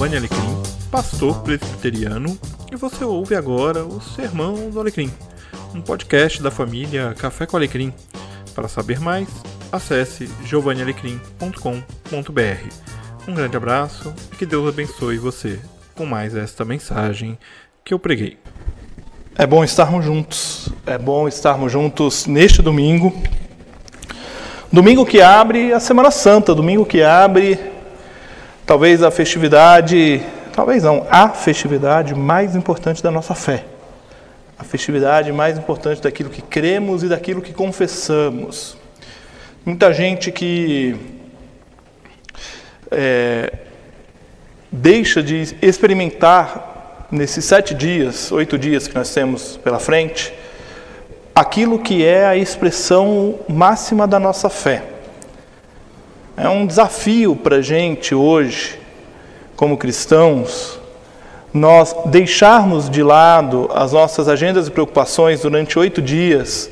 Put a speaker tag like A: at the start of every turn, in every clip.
A: Giovanni Alecrim, pastor presbiteriano, e você ouve agora o Sermão do Alecrim, um podcast da família Café com Alecrim. Para saber mais, acesse giovannialecrim.com.br. Um grande abraço e que Deus abençoe você com mais esta mensagem que eu preguei.
B: É bom estarmos juntos, é bom estarmos juntos neste domingo. Domingo que abre a Semana Santa, domingo que abre talvez a festividade, talvez não, a festividade mais importante da nossa fé. A festividade mais importante daquilo que cremos e daquilo que confessamos. Muita gente que é, deixa de experimentar nesses sete dias, oito dias que nós temos pela frente, aquilo que é a expressão máxima da nossa fé. É um desafio para a gente hoje, como cristãos, nós deixarmos de lado as nossas agendas e preocupações durante oito dias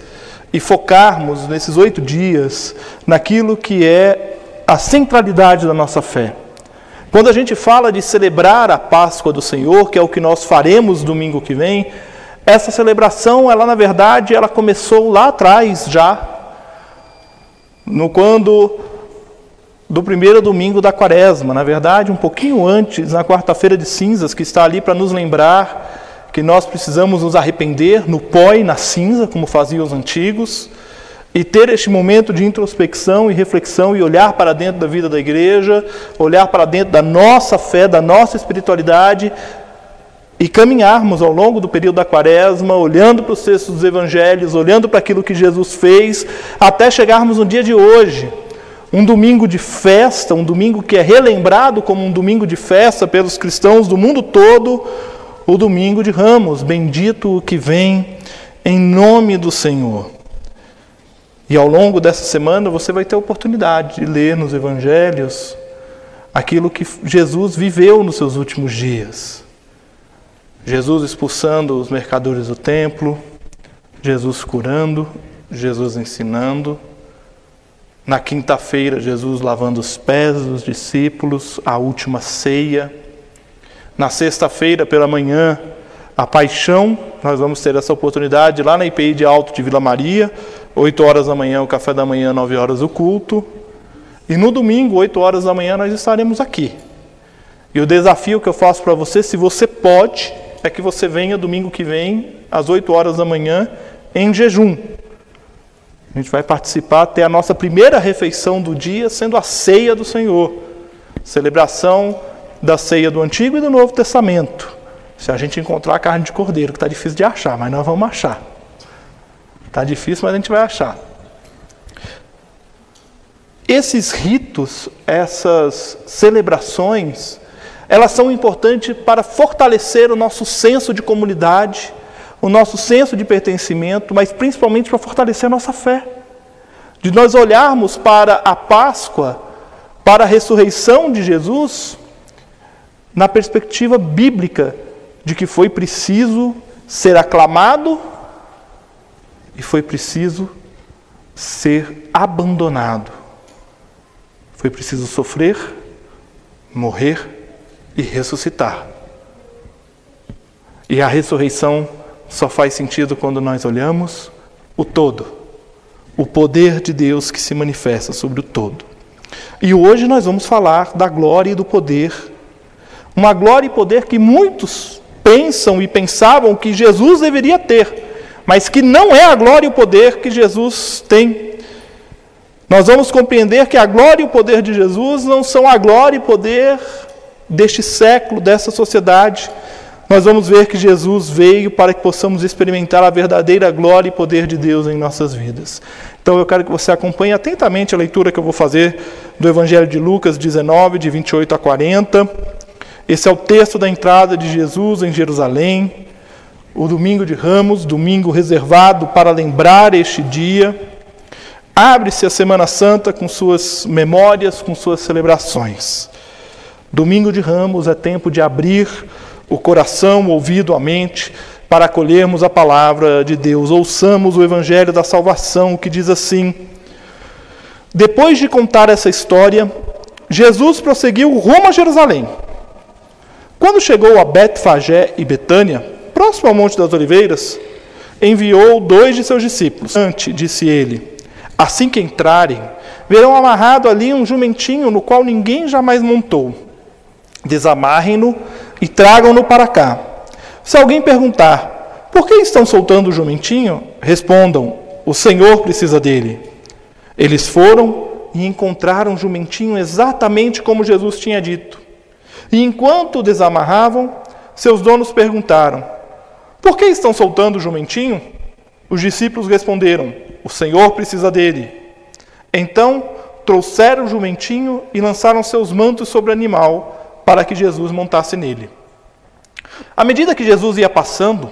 B: e focarmos nesses oito dias naquilo que é a centralidade da nossa fé. Quando a gente fala de celebrar a Páscoa do Senhor, que é o que nós faremos domingo que vem, essa celebração, ela na verdade, ela começou lá atrás já, no quando do primeiro domingo da Quaresma, na verdade, um pouquinho antes, na quarta-feira de cinzas, que está ali para nos lembrar que nós precisamos nos arrepender no pó e na cinza, como faziam os antigos e ter este momento de introspecção e reflexão e olhar para dentro da vida da igreja, olhar para dentro da nossa fé, da nossa espiritualidade e caminharmos ao longo do período da quaresma, olhando para os textos dos evangelhos, olhando para aquilo que Jesus fez, até chegarmos no dia de hoje. Um domingo de festa, um domingo que é relembrado como um domingo de festa pelos cristãos do mundo todo, o domingo de Ramos, bendito o que vem em nome do Senhor. E ao longo dessa semana você vai ter a oportunidade de ler nos evangelhos aquilo que Jesus viveu nos seus últimos dias. Jesus expulsando os mercadores do templo, Jesus curando, Jesus ensinando. Na quinta-feira, Jesus lavando os pés dos discípulos, a última ceia. Na sexta-feira, pela manhã, a paixão. Nós vamos ter essa oportunidade lá na IPI de Alto de Vila Maria, 8 horas da manhã o café da manhã, 9 horas o culto. E no domingo, 8 horas da manhã, nós estaremos aqui. E o desafio que eu faço para você, se você pode, é que você venha domingo que vem, às 8 horas da manhã, em jejum. A gente vai participar até a nossa primeira refeição do dia, sendo a ceia do Senhor. Celebração da ceia do Antigo e do Novo Testamento. Se a gente encontrar a carne de cordeiro, que está difícil de achar, mas nós vamos achar. Está difícil, mas a gente vai achar. Esses ritos, essas celebrações, elas são importantes para fortalecer o nosso senso de comunidade, o nosso senso de pertencimento, mas principalmente para fortalecer a nossa fé. De nós olharmos para a Páscoa, para a ressurreição de Jesus, na perspectiva bíblica de que foi preciso ser aclamado e foi preciso ser abandonado. Foi preciso sofrer, morrer e ressuscitar. E a ressurreição só faz sentido quando nós olhamos o todo, o poder de Deus que se manifesta sobre o todo. E hoje nós vamos falar da glória e do poder. Uma glória e poder que muitos pensam e pensavam que Jesus deveria ter mas que não é a glória e o poder que Jesus tem. Nós vamos compreender que a glória e o poder de Jesus não são a glória e poder deste século, dessa sociedade. Nós vamos ver que Jesus veio para que possamos experimentar a verdadeira glória e poder de Deus em nossas vidas. Então eu quero que você acompanhe atentamente a leitura que eu vou fazer do Evangelho de Lucas 19, de 28 a 40. Esse é o texto da entrada de Jesus em Jerusalém o domingo de Ramos, domingo reservado para lembrar este dia. Abre-se a Semana Santa com suas memórias, com suas celebrações. Domingo de Ramos é tempo de abrir o coração, o ouvido, a mente, para acolhermos a palavra de Deus. Ouçamos o Evangelho da Salvação, que diz assim: Depois de contar essa história, Jesus prosseguiu rumo a Jerusalém. Quando chegou a Betfagé e Betânia, próximo ao Monte das Oliveiras, enviou dois de seus discípulos. Ante, disse ele, assim que entrarem, verão amarrado ali um jumentinho no qual ninguém jamais montou. Desamarrem-no e tragam-no para cá. Se alguém perguntar, por que estão soltando o jumentinho? Respondam, o Senhor precisa dele. Eles foram e encontraram o jumentinho exatamente como Jesus tinha dito. E enquanto o desamarravam, seus donos perguntaram: Por que estão soltando o jumentinho? Os discípulos responderam: O Senhor precisa dele. Então trouxeram o jumentinho e lançaram seus mantos sobre o animal para que Jesus montasse nele. À medida que Jesus ia passando,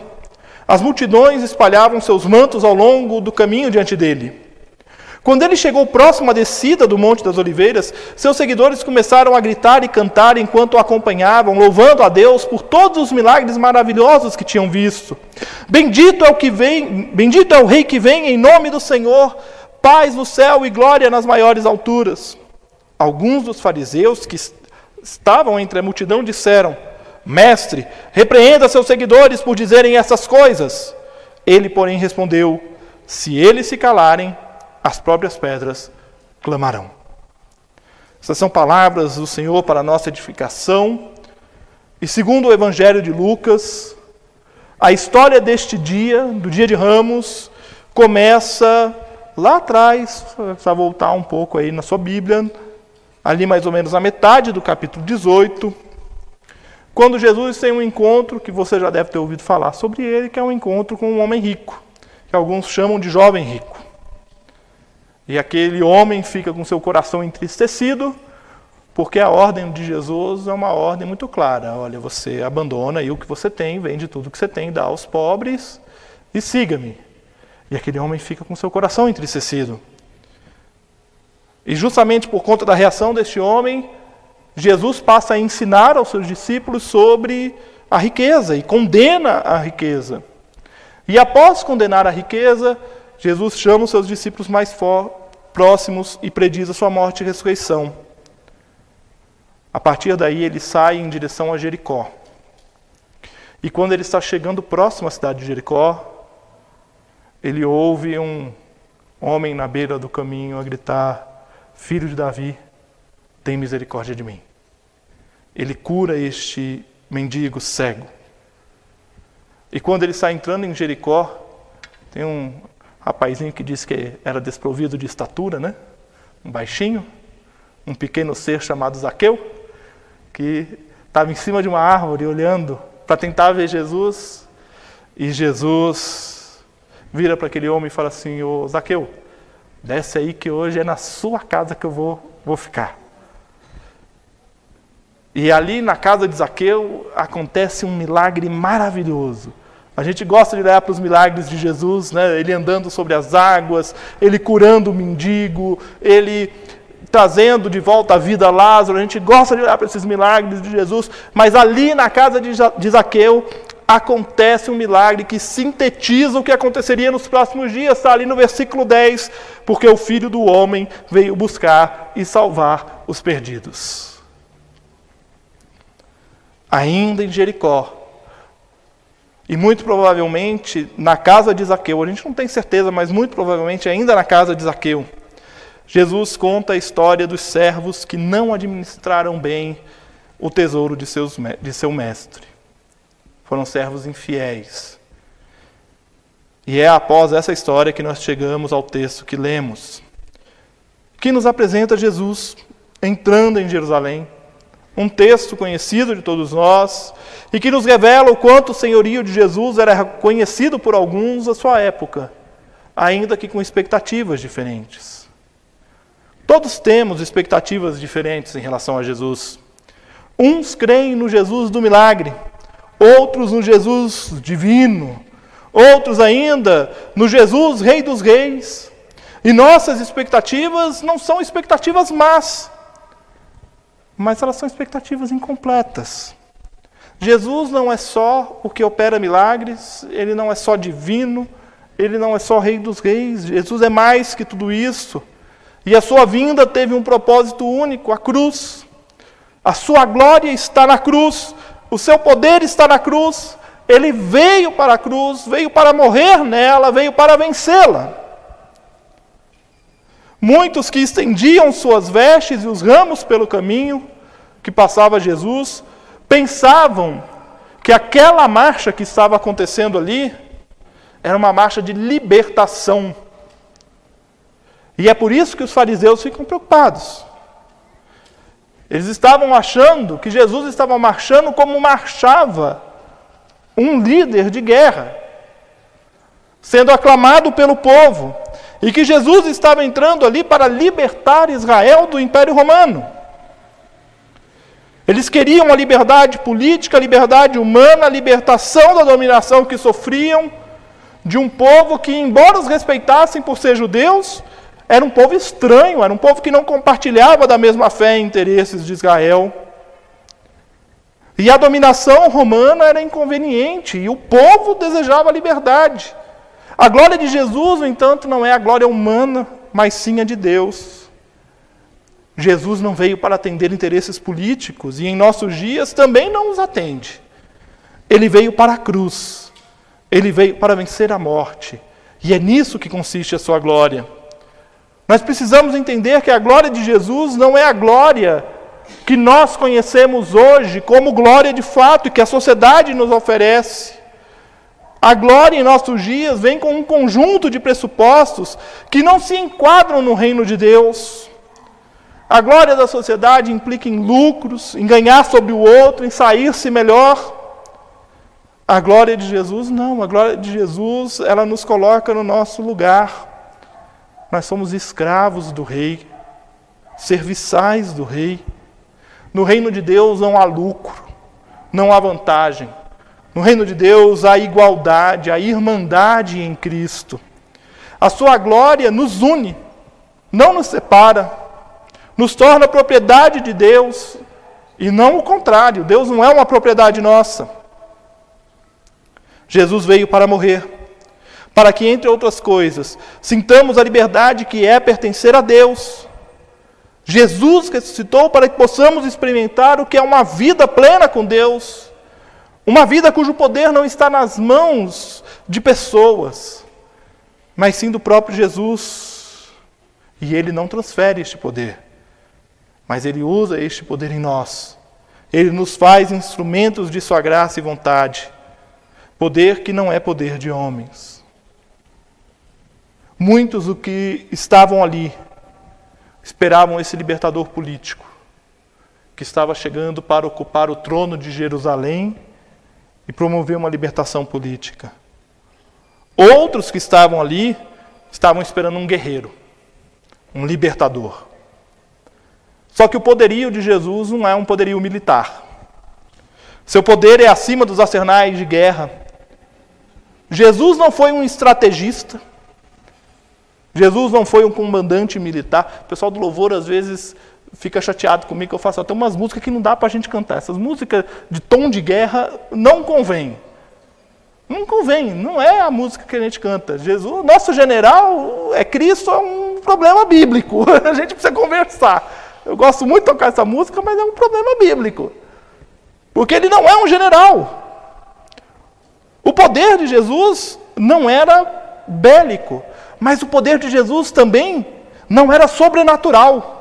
B: as multidões espalhavam seus mantos ao longo do caminho diante dele. Quando ele chegou próximo à descida do Monte das Oliveiras, seus seguidores começaram a gritar e cantar enquanto o acompanhavam, louvando a Deus por todos os milagres maravilhosos que tinham visto. Bendito é o que vem, bendito é o rei que vem em nome do Senhor, paz no céu e glória nas maiores alturas. Alguns dos fariseus que estavam entre a multidão disseram: Mestre, repreenda seus seguidores por dizerem essas coisas. Ele, porém, respondeu: Se eles se calarem, as próprias pedras clamarão. Essas são palavras do Senhor para nossa edificação. E segundo o Evangelho de Lucas, a história deste dia, do dia de Ramos, começa lá atrás, para voltar um pouco aí na sua Bíblia, ali mais ou menos a metade do capítulo 18, quando Jesus tem um encontro que você já deve ter ouvido falar sobre ele, que é um encontro com um homem rico, que alguns chamam de jovem rico. E aquele homem fica com seu coração entristecido, porque a ordem de Jesus é uma ordem muito clara. Olha, você abandona aí o que você tem, vende tudo que você tem, dá aos pobres e siga-me. E aquele homem fica com seu coração entristecido. E justamente por conta da reação deste homem, Jesus passa a ensinar aos seus discípulos sobre a riqueza e condena a riqueza. E após condenar a riqueza, Jesus chama os seus discípulos mais próximos e prediz a sua morte e ressurreição. A partir daí, ele sai em direção a Jericó. E quando ele está chegando próximo à cidade de Jericó, ele ouve um homem na beira do caminho a gritar: Filho de Davi, tem misericórdia de mim. Ele cura este mendigo cego. E quando ele está entrando em Jericó, tem um rapazinho que disse que era desprovido de estatura, né? Um baixinho, um pequeno ser chamado Zaqueu, que estava em cima de uma árvore olhando para tentar ver Jesus, e Jesus vira para aquele homem e fala assim: Ô Zaqueu, desce aí que hoje é na sua casa que eu vou, vou ficar. E ali na casa de Zaqueu acontece um milagre maravilhoso. A gente gosta de olhar para os milagres de Jesus, né? ele andando sobre as águas, ele curando o mendigo, ele trazendo de volta a vida Lázaro. A gente gosta de olhar para esses milagres de Jesus, mas ali na casa de Zaqueu acontece um milagre que sintetiza o que aconteceria nos próximos dias, está ali no versículo 10, porque o filho do homem veio buscar e salvar os perdidos. Ainda em Jericó, e muito provavelmente na casa de Zaqueu, a gente não tem certeza, mas muito provavelmente ainda na casa de Zaqueu, Jesus conta a história dos servos que não administraram bem o tesouro de, seus, de seu mestre. Foram servos infiéis. E é após essa história que nós chegamos ao texto que lemos, que nos apresenta Jesus entrando em Jerusalém, um texto conhecido de todos nós e que nos revela o quanto o senhorio de Jesus era conhecido por alguns da sua época, ainda que com expectativas diferentes. Todos temos expectativas diferentes em relação a Jesus. Uns creem no Jesus do milagre, outros no Jesus divino, outros ainda no Jesus Rei dos Reis. E nossas expectativas não são expectativas más mas elas são expectativas incompletas. Jesus não é só o que opera milagres, ele não é só divino, ele não é só Rei dos Reis, Jesus é mais que tudo isso. E a sua vinda teve um propósito único, a cruz. A sua glória está na cruz, o seu poder está na cruz, ele veio para a cruz, veio para morrer nela, veio para vencê-la. Muitos que estendiam suas vestes e os ramos pelo caminho que passava Jesus, pensavam que aquela marcha que estava acontecendo ali era uma marcha de libertação. E é por isso que os fariseus ficam preocupados. Eles estavam achando que Jesus estava marchando como marchava um líder de guerra, sendo aclamado pelo povo, e que Jesus estava entrando ali para libertar Israel do Império Romano. Eles queriam a liberdade política, a liberdade humana, a libertação da dominação que sofriam de um povo que, embora os respeitassem por ser judeus, era um povo estranho, era um povo que não compartilhava da mesma fé e interesses de Israel. E a dominação romana era inconveniente, e o povo desejava liberdade. A glória de Jesus, no entanto, não é a glória humana, mas sim a de Deus. Jesus não veio para atender interesses políticos, e em nossos dias também não os atende. Ele veio para a cruz, ele veio para vencer a morte, e é nisso que consiste a sua glória. Nós precisamos entender que a glória de Jesus não é a glória que nós conhecemos hoje como glória de fato e que a sociedade nos oferece. A glória em nossos dias vem com um conjunto de pressupostos que não se enquadram no reino de Deus. A glória da sociedade implica em lucros, em ganhar sobre o outro, em sair-se melhor. A glória de Jesus não, a glória de Jesus, ela nos coloca no nosso lugar. Nós somos escravos do rei, serviçais do rei. No reino de Deus não há lucro, não há vantagem. No reino de Deus há igualdade, há irmandade em Cristo. A sua glória nos une, não nos separa, nos torna propriedade de Deus e não o contrário. Deus não é uma propriedade nossa. Jesus veio para morrer, para que, entre outras coisas, sintamos a liberdade que é pertencer a Deus Jesus ressuscitou para que possamos experimentar o que é uma vida plena com Deus. Uma vida cujo poder não está nas mãos de pessoas, mas sim do próprio Jesus. E ele não transfere este poder, mas ele usa este poder em nós. Ele nos faz instrumentos de sua graça e vontade. Poder que não é poder de homens. Muitos do que estavam ali esperavam esse libertador político, que estava chegando para ocupar o trono de Jerusalém e promover uma libertação política. Outros que estavam ali estavam esperando um guerreiro, um libertador. Só que o poderio de Jesus não é um poderio militar. Seu poder é acima dos arsenais de guerra. Jesus não foi um estrategista. Jesus não foi um comandante militar. O pessoal do louvor às vezes fica chateado comigo que eu faço até umas músicas que não dá para a gente cantar. Essas músicas de tom de guerra não convém. Não convém, não é a música que a gente canta. Jesus, nosso general é Cristo, é um problema bíblico. A gente precisa conversar. Eu gosto muito de tocar essa música, mas é um problema bíblico. Porque ele não é um general. O poder de Jesus não era bélico. Mas o poder de Jesus também não era sobrenatural.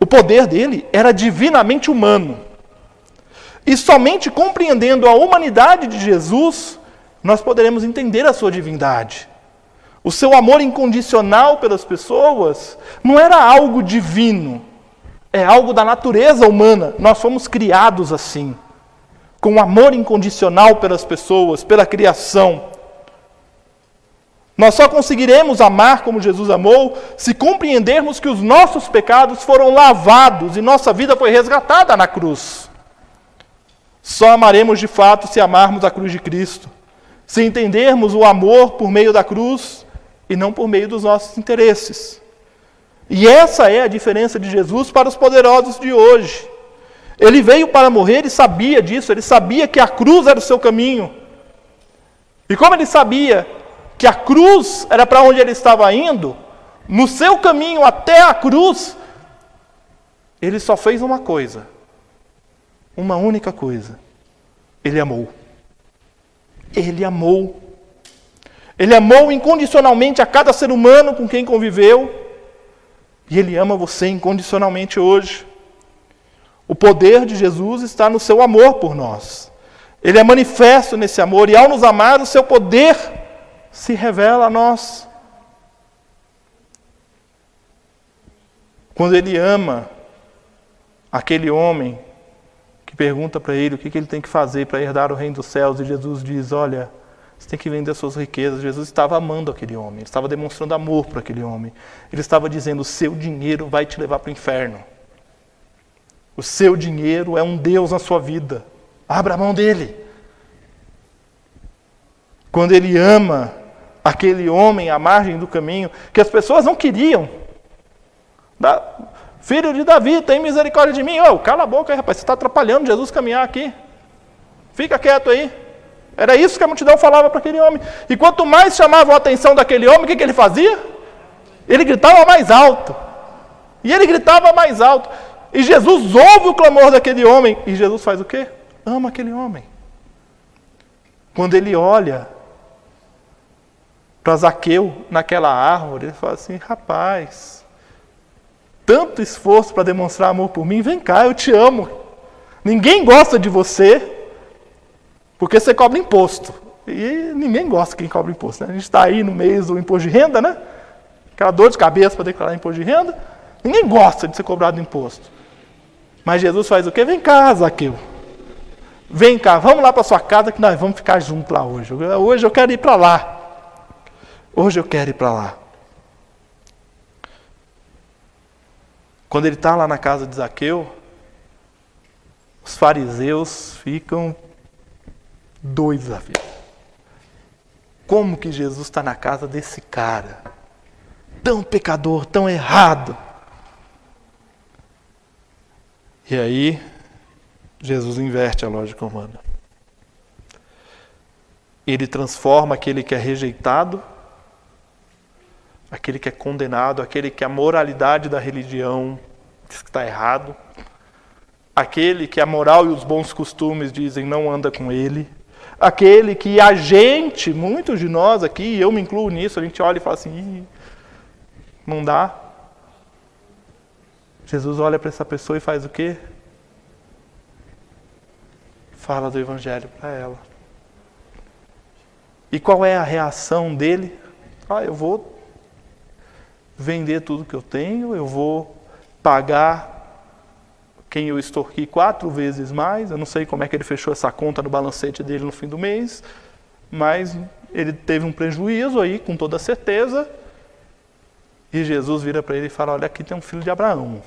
B: O poder dele era divinamente humano. E somente compreendendo a humanidade de Jesus, nós poderemos entender a sua divindade. O seu amor incondicional pelas pessoas não era algo divino, é algo da natureza humana. Nós fomos criados assim, com amor incondicional pelas pessoas, pela criação. Nós só conseguiremos amar como Jesus amou se compreendermos que os nossos pecados foram lavados e nossa vida foi resgatada na cruz. Só amaremos de fato se amarmos a cruz de Cristo, se entendermos o amor por meio da cruz e não por meio dos nossos interesses. E essa é a diferença de Jesus para os poderosos de hoje. Ele veio para morrer e sabia disso, ele sabia que a cruz era o seu caminho. E como ele sabia que a cruz era para onde ele estava indo, no seu caminho até a cruz, ele só fez uma coisa: uma única coisa: Ele amou. Ele amou. Ele amou incondicionalmente a cada ser humano com quem conviveu. E Ele ama você incondicionalmente hoje. O poder de Jesus está no seu amor por nós. Ele é manifesto nesse amor, e ao nos amar, o seu poder se revela a nós. Quando ele ama aquele homem que pergunta para ele o que, ele tem que fazer para herdar o reino dos céus, e Jesus diz: Olha, você tem que vender suas riquezas. Jesus estava amando aquele homem, ele estava demonstrando amor para aquele homem. Ele estava dizendo: O seu dinheiro vai te levar para o inferno. O seu dinheiro é um Deus na sua vida. Abra a mão dele. Quando ele ama aquele homem à margem do caminho, que as pessoas não queriam. Da, Filho de Davi, tem misericórdia de mim. Oh, cala a boca aí, rapaz, você está atrapalhando Jesus caminhar aqui. Fica quieto aí. Era isso que a multidão falava para aquele homem. E quanto mais chamavam a atenção daquele homem, o que, que ele fazia? Ele gritava mais alto. E ele gritava mais alto. E Jesus ouve o clamor daquele homem. E Jesus faz o quê? Ama aquele homem. Quando ele olha para Zaqueu naquela árvore, ele fala assim: rapaz, tanto esforço para demonstrar amor por mim, vem cá, eu te amo. Ninguém gosta de você porque você cobra imposto. E ninguém gosta de quem cobra imposto. Né? A gente está aí no mês do imposto de renda, né? Aquela dor de cabeça para declarar imposto de renda. Ninguém gosta de ser cobrado imposto. Mas Jesus faz o quê? Vem cá, Zaqueu. Vem cá, vamos lá para sua casa que nós vamos ficar juntos lá hoje. Hoje eu quero ir para lá. Hoje eu quero ir para lá. Quando ele está lá na casa de Zaqueu, os fariseus ficam doidos a ver. Como que Jesus está na casa desse cara? Tão pecador, tão errado. E aí, Jesus inverte a lógica humana. Ele transforma aquele que é rejeitado, aquele que é condenado, aquele que a moralidade da religião diz que está errado, aquele que a moral e os bons costumes dizem não anda com ele, aquele que a gente, muitos de nós aqui, eu me incluo nisso, a gente olha e fala assim, não dá, Jesus olha para essa pessoa e faz o quê? Fala do Evangelho para ela. E qual é a reação dele? Ah, eu vou vender tudo que eu tenho, eu vou pagar quem eu extorqui quatro vezes mais. Eu não sei como é que ele fechou essa conta no balancete dele no fim do mês, mas ele teve um prejuízo aí, com toda certeza. E Jesus vira para ele e fala: Olha, aqui tem um filho de Abraão.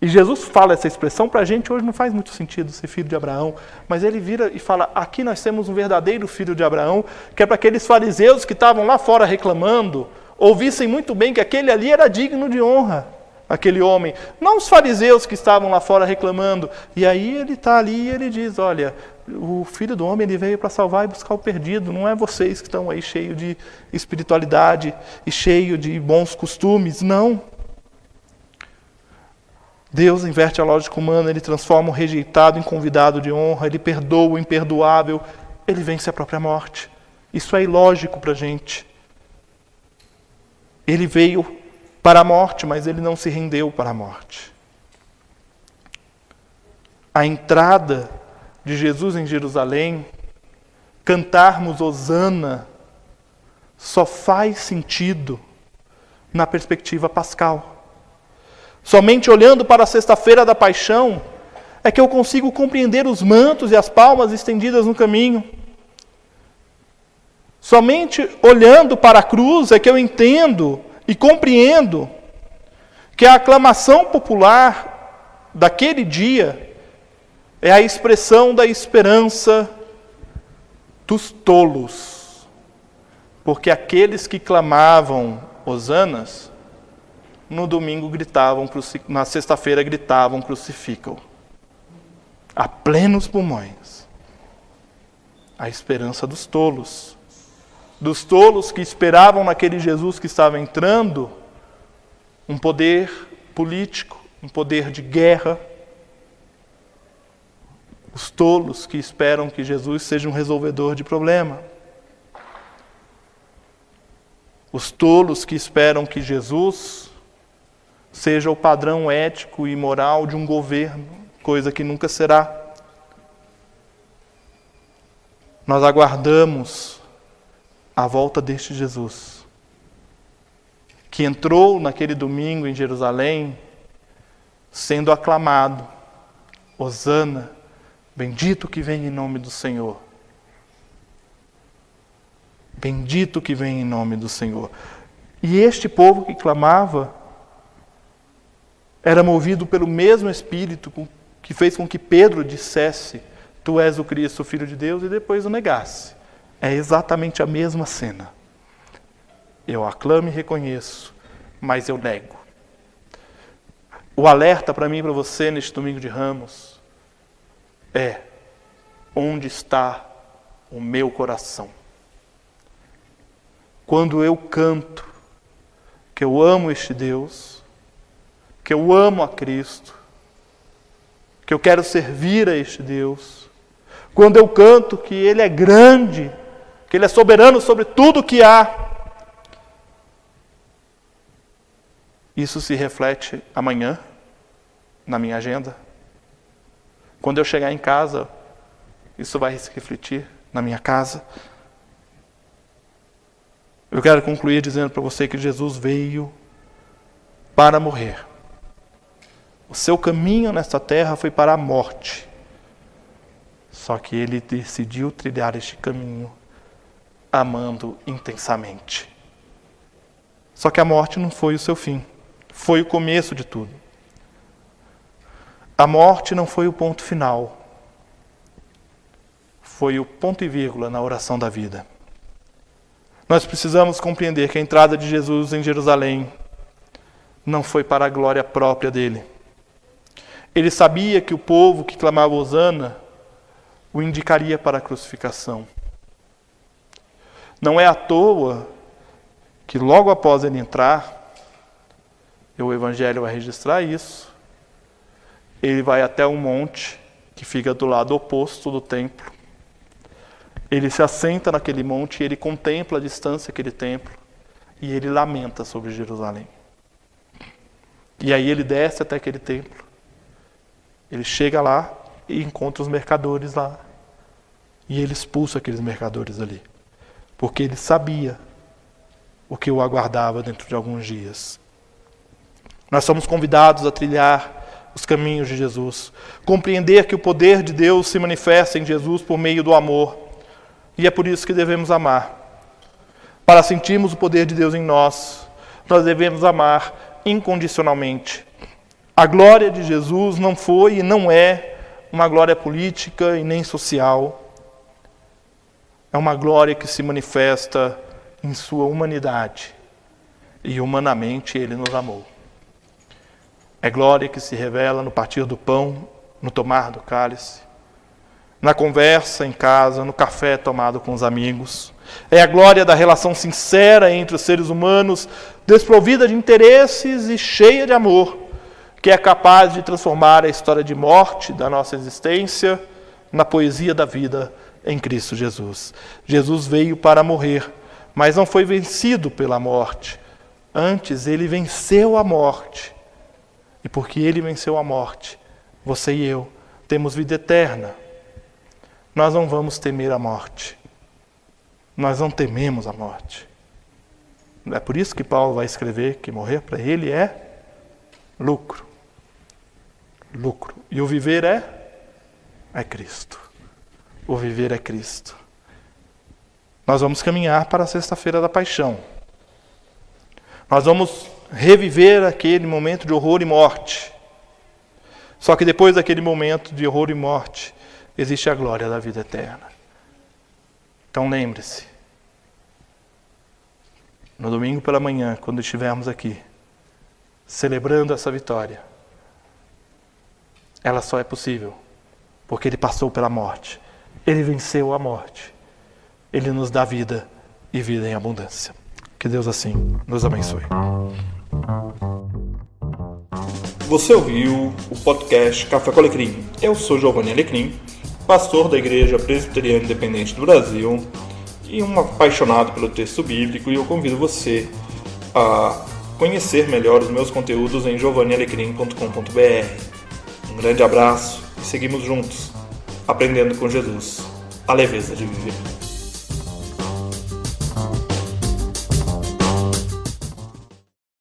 B: E Jesus fala essa expressão para a gente hoje não faz muito sentido ser filho de Abraão, mas ele vira e fala: aqui nós temos um verdadeiro filho de Abraão, que é para aqueles fariseus que estavam lá fora reclamando, ouvissem muito bem que aquele ali era digno de honra, aquele homem. Não os fariseus que estavam lá fora reclamando. E aí ele está ali e ele diz: olha, o filho do homem ele veio para salvar e buscar o perdido. Não é vocês que estão aí cheio de espiritualidade e cheio de bons costumes. Não. Deus inverte a lógica humana, ele transforma o rejeitado em convidado de honra, ele perdoa o imperdoável, ele vence a própria morte. Isso é ilógico para a gente. Ele veio para a morte, mas ele não se rendeu para a morte. A entrada de Jesus em Jerusalém, cantarmos Hosana, só faz sentido na perspectiva pascal. Somente olhando para a sexta-feira da paixão é que eu consigo compreender os mantos e as palmas estendidas no caminho. Somente olhando para a cruz é que eu entendo e compreendo que a aclamação popular daquele dia é a expressão da esperança dos tolos. Porque aqueles que clamavam hosanas no domingo gritavam, na sexta-feira gritavam crucificam. A plenos pulmões. A esperança dos tolos. Dos tolos que esperavam naquele Jesus que estava entrando um poder político, um poder de guerra, Os tolos que esperam que Jesus seja um resolvedor de problema. Os tolos que esperam que Jesus seja o padrão ético e moral de um governo, coisa que nunca será. Nós aguardamos a volta deste Jesus, que entrou naquele domingo em Jerusalém, sendo aclamado: Hosana, bendito que vem em nome do Senhor. Bendito que vem em nome do Senhor. E este povo que clamava era movido pelo mesmo Espírito que fez com que Pedro dissesse: Tu és o Cristo, o Filho de Deus, e depois o negasse. É exatamente a mesma cena. Eu aclamo e reconheço, mas eu nego. O alerta para mim e para você neste domingo de ramos é: onde está o meu coração? Quando eu canto que eu amo este Deus, que eu amo a Cristo, que eu quero servir a este Deus, quando eu canto que Ele é grande, que Ele é soberano sobre tudo que há, isso se reflete amanhã na minha agenda. Quando eu chegar em casa, isso vai se refletir na minha casa. Eu quero concluir dizendo para você que Jesus veio para morrer. O seu caminho nesta terra foi para a morte. Só que ele decidiu trilhar este caminho amando intensamente. Só que a morte não foi o seu fim, foi o começo de tudo. A morte não foi o ponto final, foi o ponto e vírgula na oração da vida. Nós precisamos compreender que a entrada de Jesus em Jerusalém não foi para a glória própria dele. Ele sabia que o povo que clamava Hosana o indicaria para a crucificação. Não é à toa que logo após ele entrar, o Evangelho vai registrar isso, ele vai até um monte que fica do lado oposto do templo. Ele se assenta naquele monte e ele contempla a distância aquele templo e ele lamenta sobre Jerusalém. E aí ele desce até aquele templo. Ele chega lá e encontra os mercadores lá. E ele expulsa aqueles mercadores ali. Porque ele sabia o que o aguardava dentro de alguns dias. Nós somos convidados a trilhar os caminhos de Jesus, compreender que o poder de Deus se manifesta em Jesus por meio do amor. E é por isso que devemos amar. Para sentirmos o poder de Deus em nós, nós devemos amar incondicionalmente. A glória de Jesus não foi e não é uma glória política e nem social. É uma glória que se manifesta em sua humanidade. E humanamente ele nos amou. É glória que se revela no partir do pão, no tomar do cálice, na conversa em casa, no café tomado com os amigos. É a glória da relação sincera entre os seres humanos, desprovida de interesses e cheia de amor, que é capaz de transformar a história de morte da nossa existência na poesia da vida em Cristo Jesus. Jesus veio para morrer, mas não foi vencido pela morte. Antes, ele venceu a morte e porque ele venceu a morte, você e eu temos vida eterna. Nós não vamos temer a morte. Nós não tememos a morte. É por isso que Paulo vai escrever que morrer para ele é lucro. Lucro. E o viver é é Cristo. O viver é Cristo. Nós vamos caminhar para a sexta-feira da paixão. Nós vamos reviver aquele momento de horror e morte. Só que depois daquele momento de horror e morte, existe a glória da vida eterna. Então lembre-se, no domingo pela manhã, quando estivermos aqui, celebrando essa vitória, ela só é possível porque ele passou pela morte, ele venceu a morte, ele nos dá vida e vida em abundância. Que Deus assim nos abençoe.
A: Você ouviu o podcast Café com Alecrim. Eu sou Giovanni Alecrim pastor da Igreja Presbiteriana Independente do Brasil e um apaixonado pelo texto bíblico, e eu convido você a conhecer melhor os meus conteúdos em giovannialecrim.com.br. Um grande abraço e seguimos juntos, aprendendo com Jesus a leveza de viver.